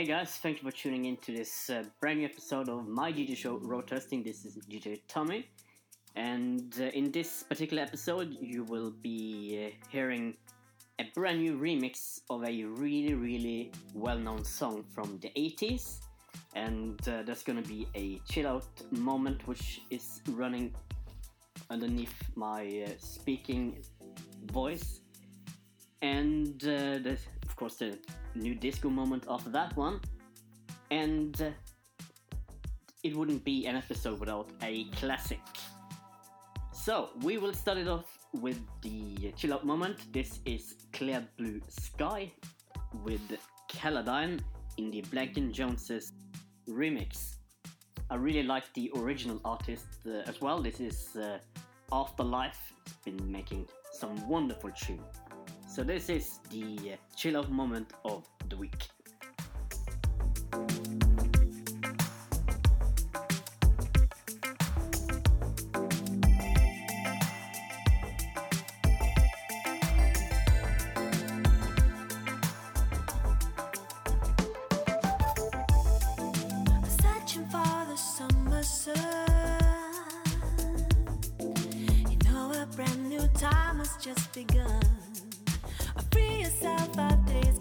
Hey guys, thank you for tuning in to this uh, brand new episode of my DJ show Road Testing. This is DJ Tommy, and uh, in this particular episode, you will be uh, hearing a brand new remix of a really, really well known song from the 80s. And uh, there's gonna be a chill out moment which is running underneath my uh, speaking voice. And uh, the, course, the new disco moment after that one. And uh, it wouldn't be an episode without a classic. So, we will start it off with the chill out moment. This is Clear Blue Sky with Caladine in the Blackton Joneses remix. I really like the original artist uh, as well. This is uh, Afterlife. It's been making some wonderful tune. So this is the chill out moment of the week. Searching for Free yourself of days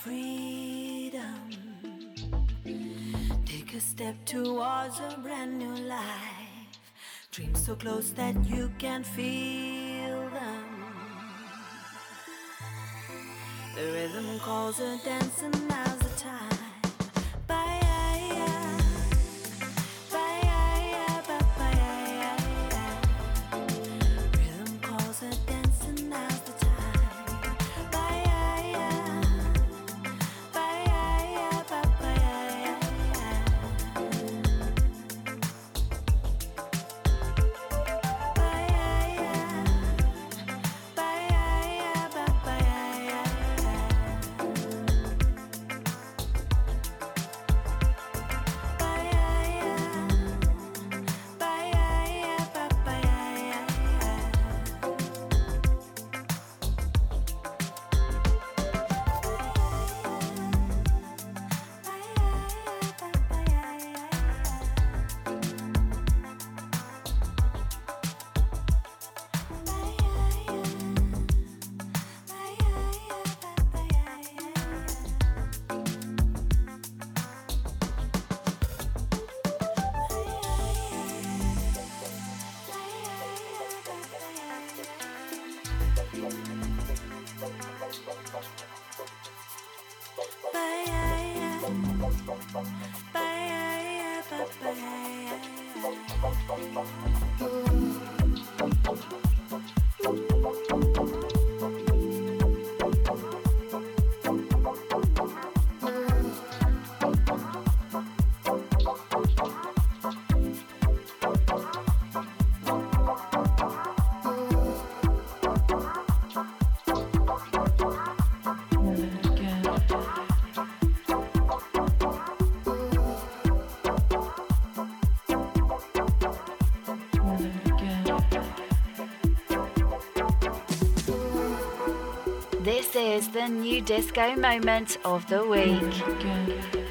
freedom. Take a step towards a brand new life. Dreams so close that you can feel them. The rhythm calls a dance, and うん the new disco moment of the week.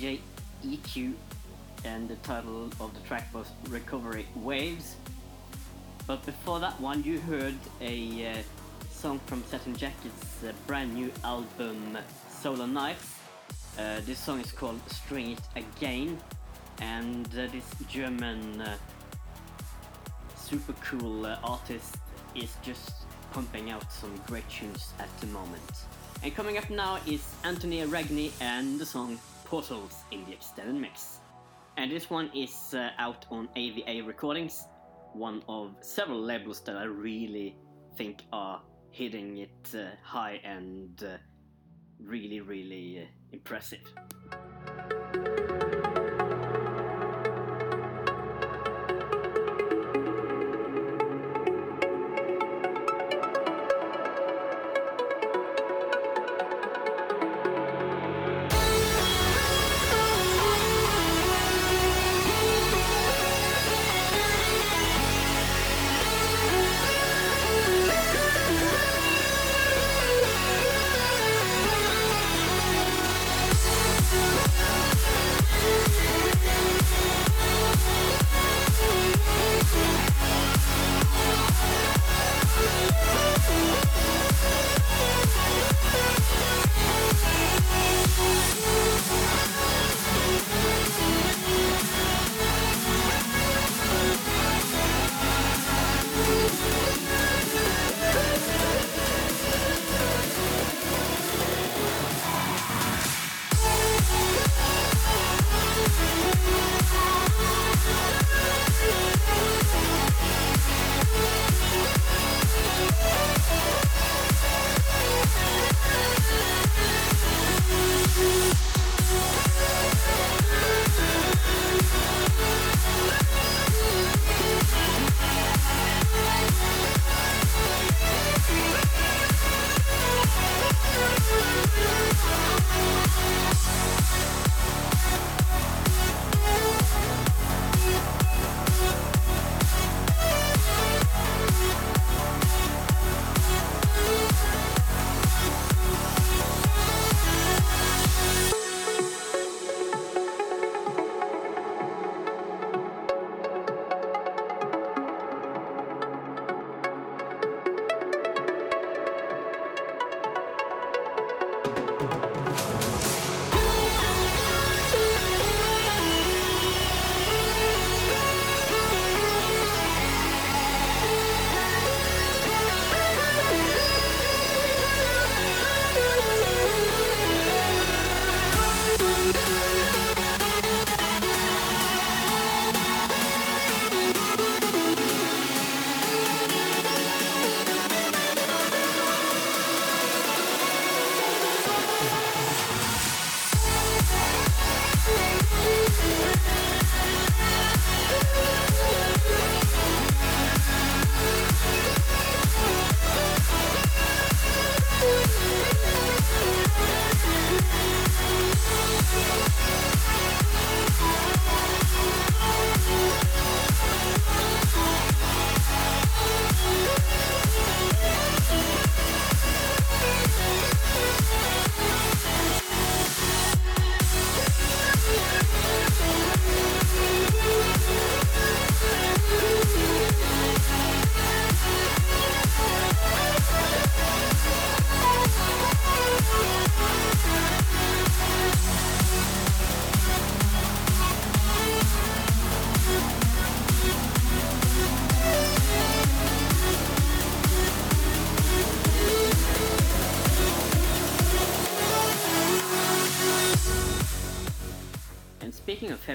DJ EQ, and the title of the track was Recovery Waves. But before that one, you heard a uh, song from Satin Jacket's uh, brand new album Solar Nights. Uh, this song is called String It Again, and uh, this German uh, super cool uh, artist is just pumping out some great tunes at the moment. And coming up now is Anthony Regni and the song Portals in the extended mix. And this one is uh, out on AVA Recordings, one of several labels that I really think are hitting it uh, high and uh, really, really uh, impressive.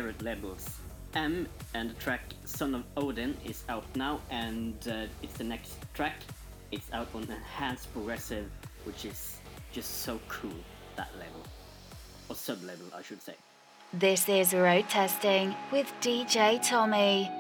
Favorite labels, M and the track Son of Odin is out now, and uh, it's the next track. It's out on Enhanced Progressive, which is just so cool, that level. Or sub label, I should say. This is Road Testing with DJ Tommy.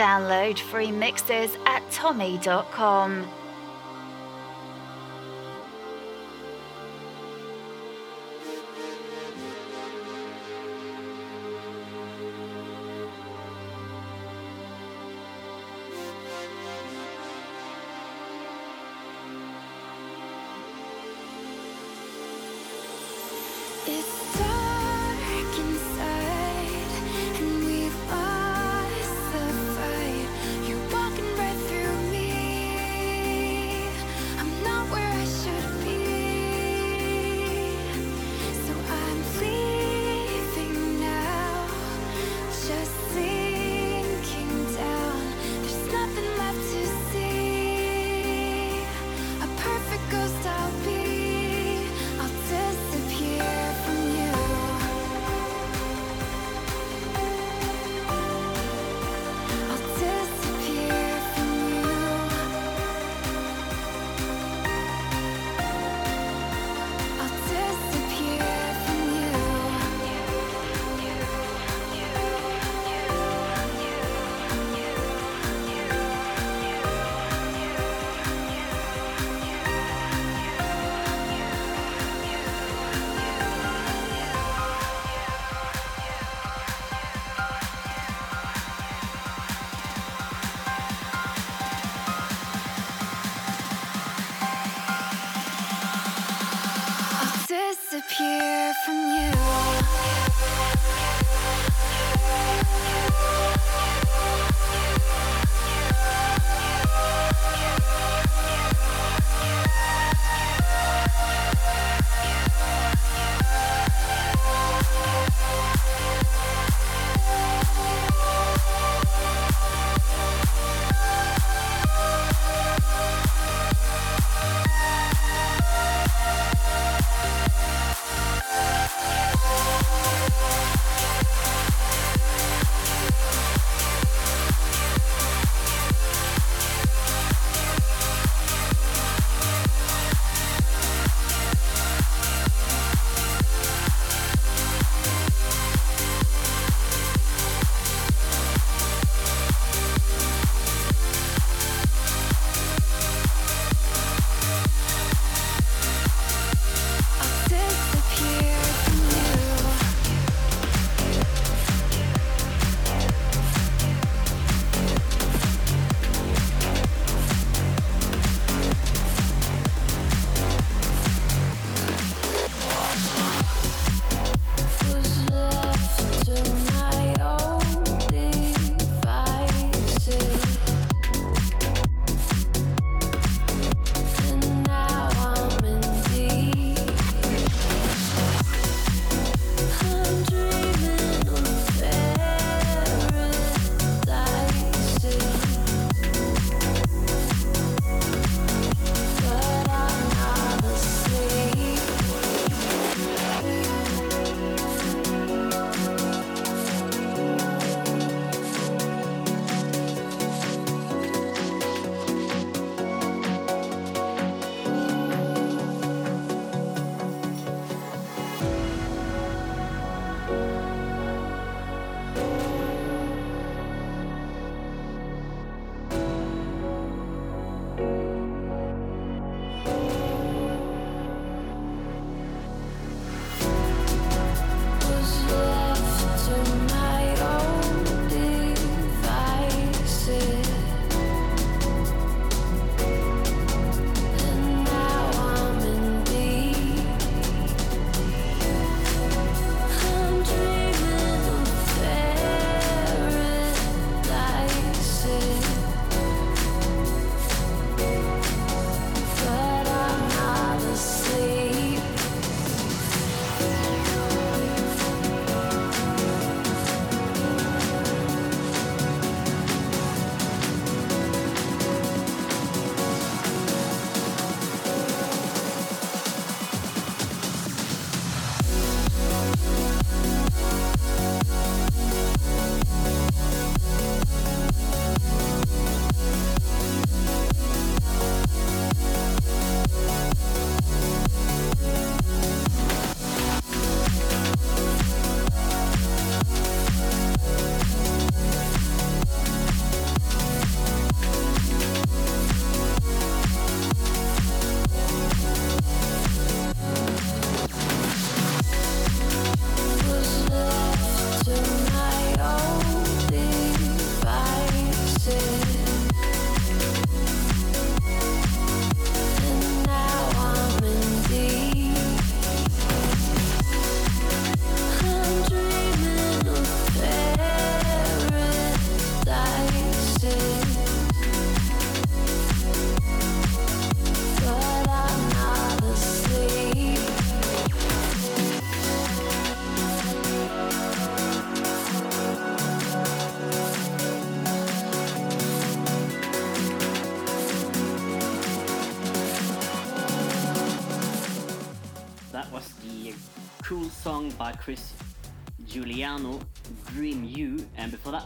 Download free mixes at tommy.com.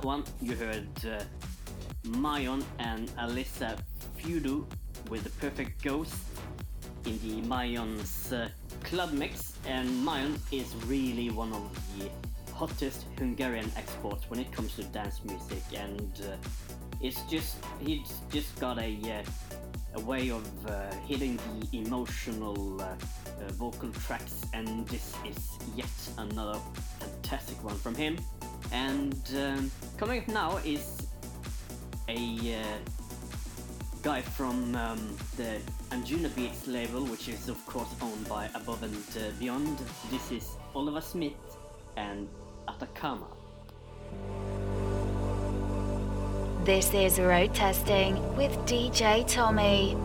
one, you heard uh, Myon and Alyssa Feudo with The Perfect Ghost in the Myon's uh, club mix. And Myon is really one of the hottest Hungarian exports when it comes to dance music, and uh, it's just he's just got a uh, a way of uh, hitting the emotional uh, vocal tracks, and this is yet another fantastic one from him. And um, coming up now is a uh, guy from um, the Anjunabeats label, which is of course owned by Above and uh, Beyond. This is Oliver Smith and Atacama. This is Road Testing with DJ Tommy.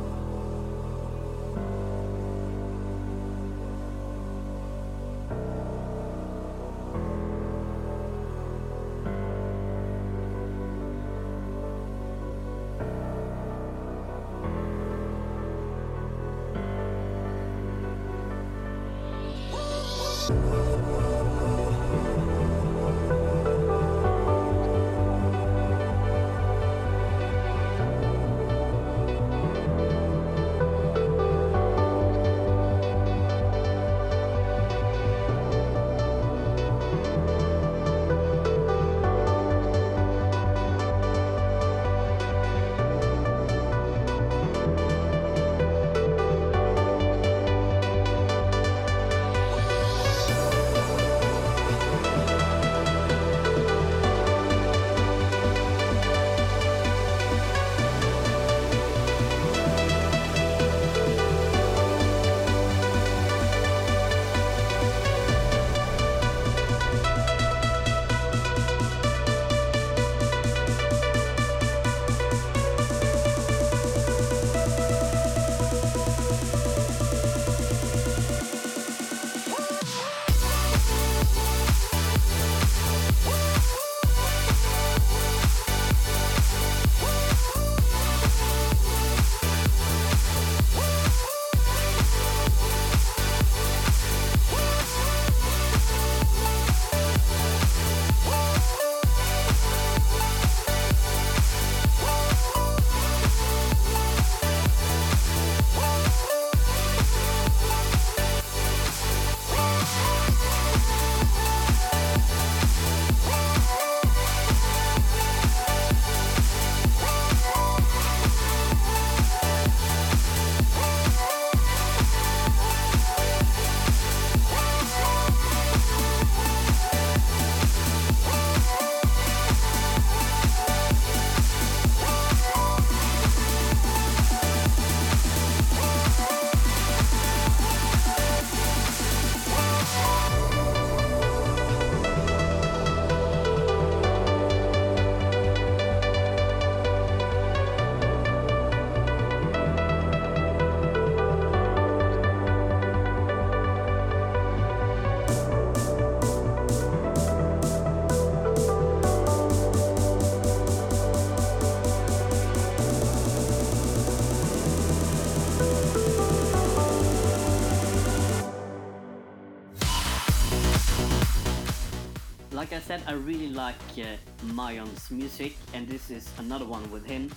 I said, I really like uh, Myon's music, and this is another one with him.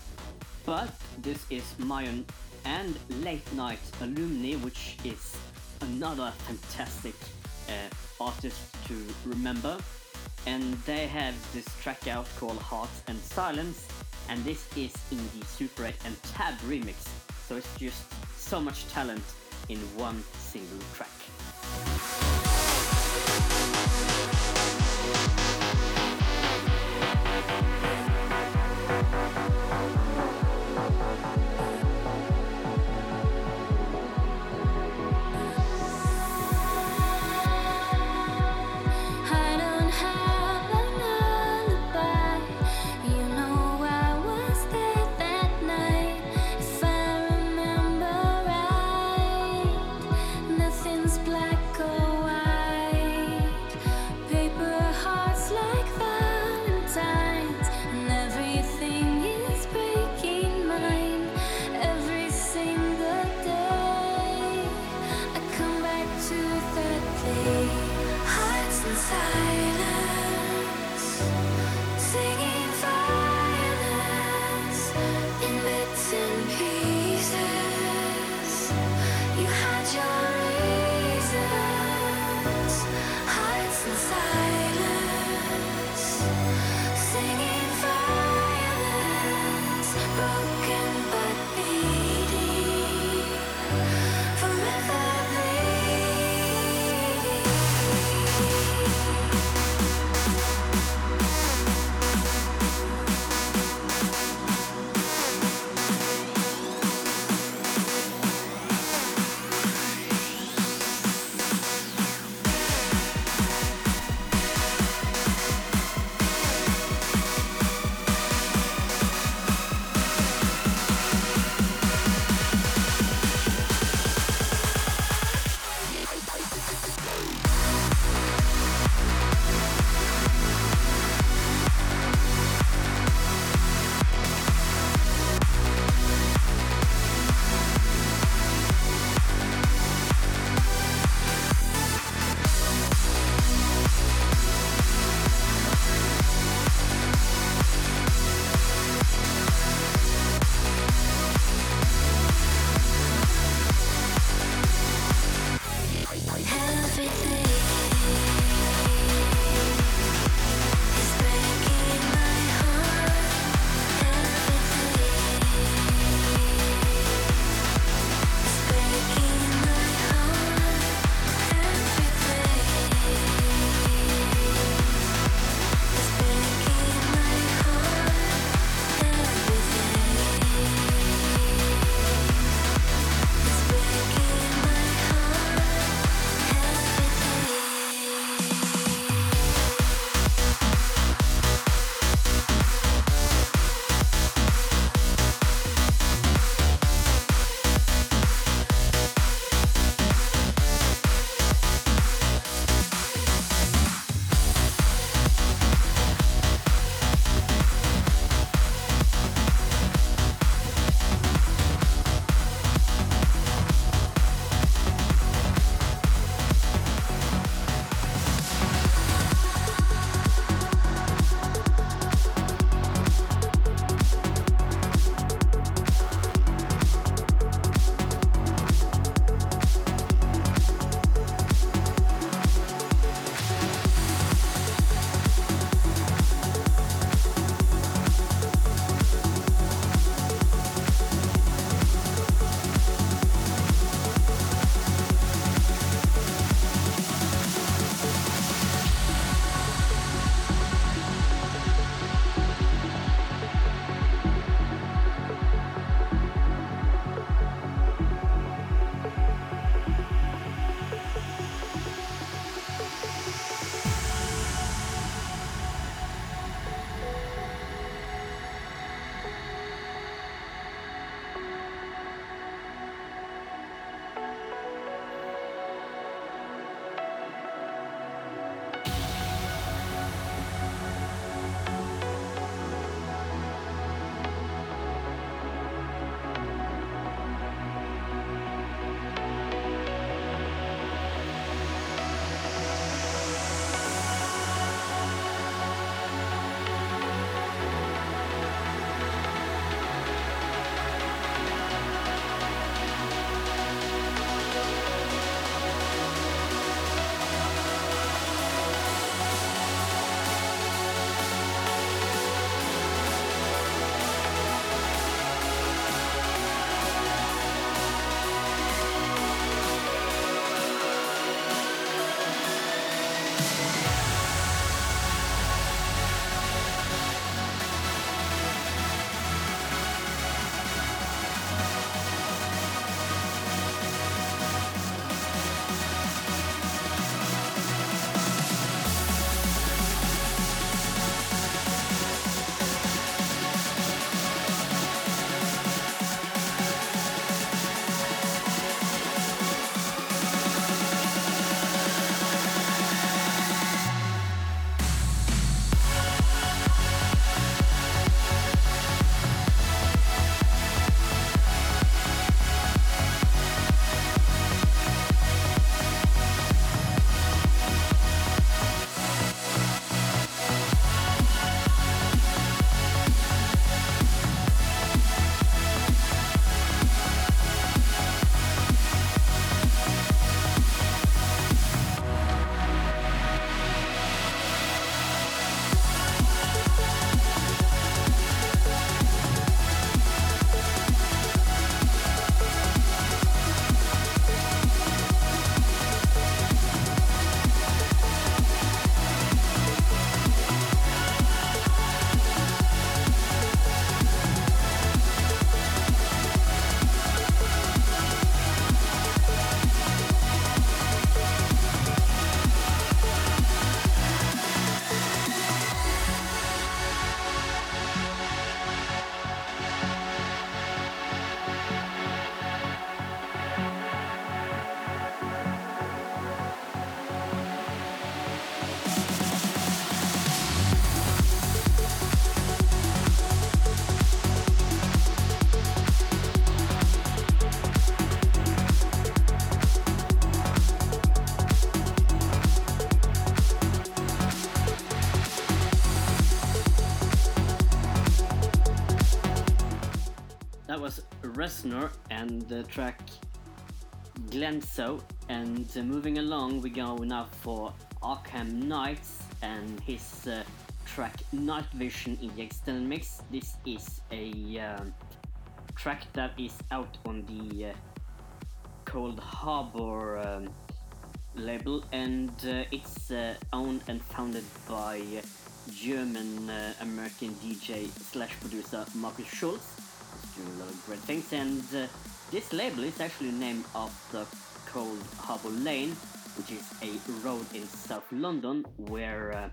But this is Mayon and Late Night Alumni, which is another fantastic uh, artist to remember. And they have this track out called Hearts and Silence, and this is in the Super 8 and Tab remix. So it's just so much talent in one single track. And the track Glenso. And uh, moving along, we go now for Arkham Knights and his uh, track Night Vision in the extended mix. This is a um, track that is out on the uh, Coldharbour um, label, and uh, it's uh, owned and founded by uh, German American DJ slash producer Markus Schulz. A lot of great things, and uh, this label is actually named after Cold Harbor Lane, which is a road in South London where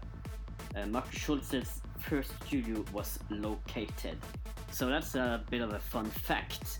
uh, uh, Markus Schulz's first studio was located. So that's a bit of a fun fact.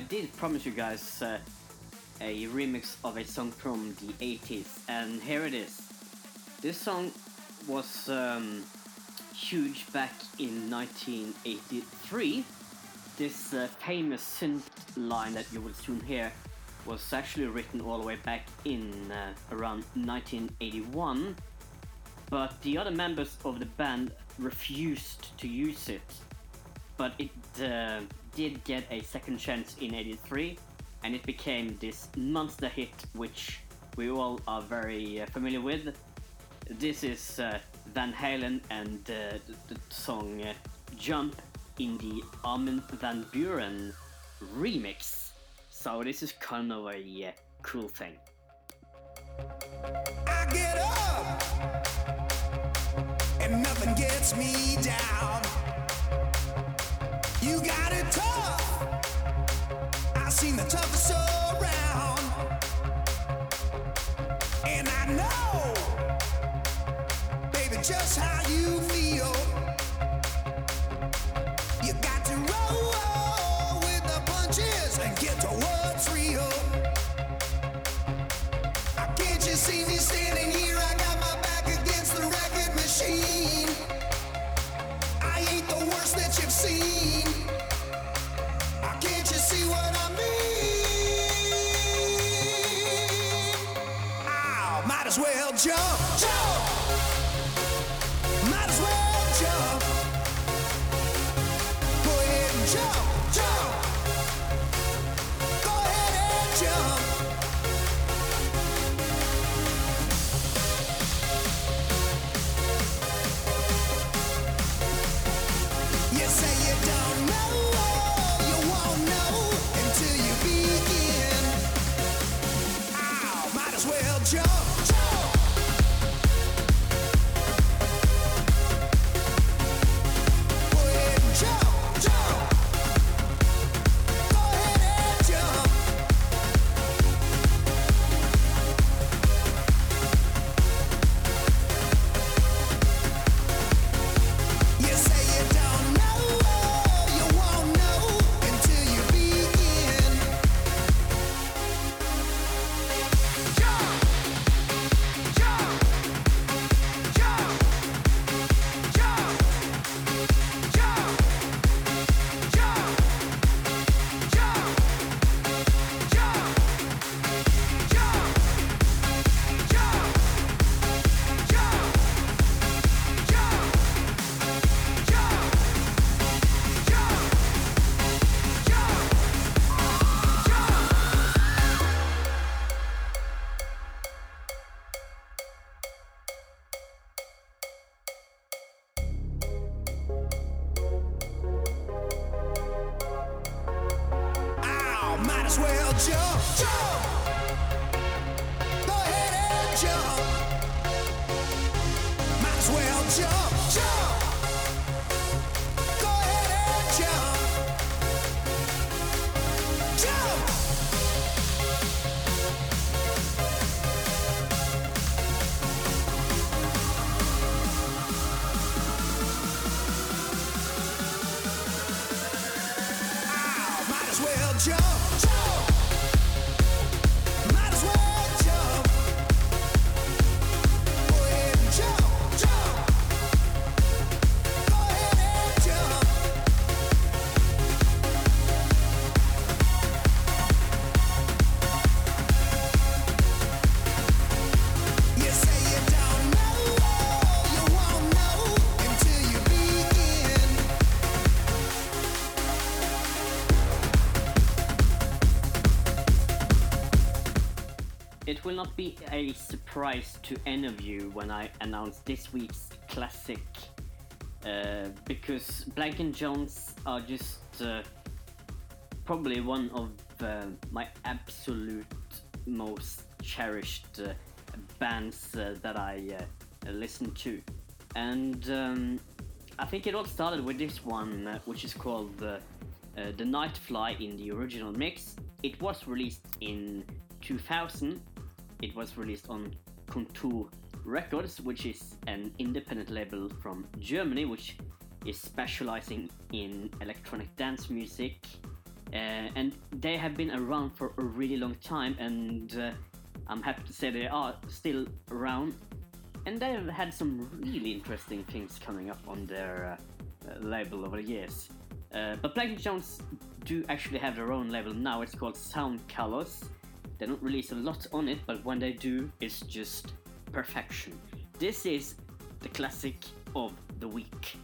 Did promise you guys uh, a remix of a song from the 80s, and here it is. This song was um, huge back in 1983. This uh, famous synth line that you will soon hear was actually written all the way back in uh, around 1981, but the other members of the band refused to use it. But it uh, did get a second chance in 83 and it became this monster hit which we all are very uh, familiar with. This is uh, Van Halen and uh, the, the song uh, Jump in the Armin van Buuren remix. So this is kind of a uh, cool thing. I get up and nothing gets me down. You got it tough. I've seen the toughest around. A surprise to any of you when I announce this week's classic, uh, because Blank and Jones are just uh, probably one of uh, my absolute most cherished uh, bands uh, that I uh, listen to, and um, I think it all started with this one, which is called "The Nightfly" in the original mix. It was released in 2000. It was released on Contour Records, which is an independent label from Germany, which is specializing in electronic dance music. Uh, and they have been around for a really long time, and uh, I'm happy to say they are still around. And they have had some really interesting things coming up on their uh, uh, label over the years. Uh, but Blank Jones do actually have their own label now. It's called Soundcolours. They don't release a lot on it, but when they do, it's just perfection. This is the classic of the week.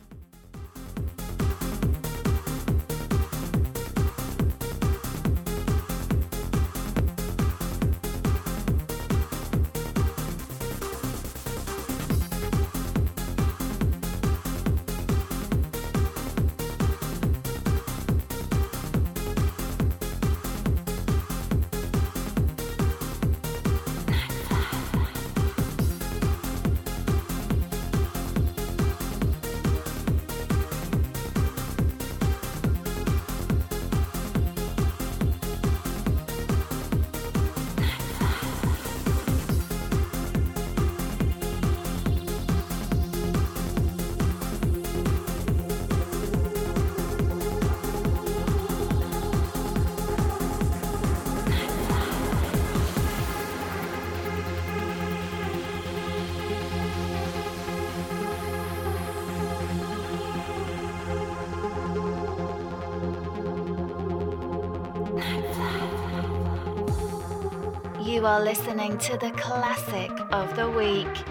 To the classic of the week.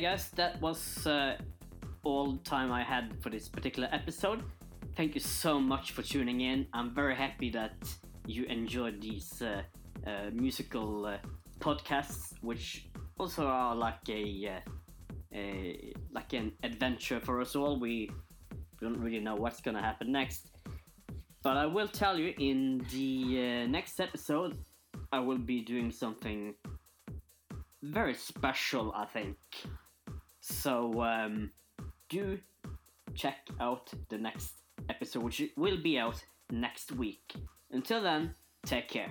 Guys, that was uh, all the time I had for this particular episode. Thank you so much for tuning in. I'm very happy that you enjoyed these uh, uh, musical uh, podcasts, which also are like a, uh, a like an adventure for us all. We don't really know what's gonna happen next, but I will tell you in the uh, next episode. I will be doing something very special, I think. So um, do check out the next episode, which will be out next week. Until then, take care.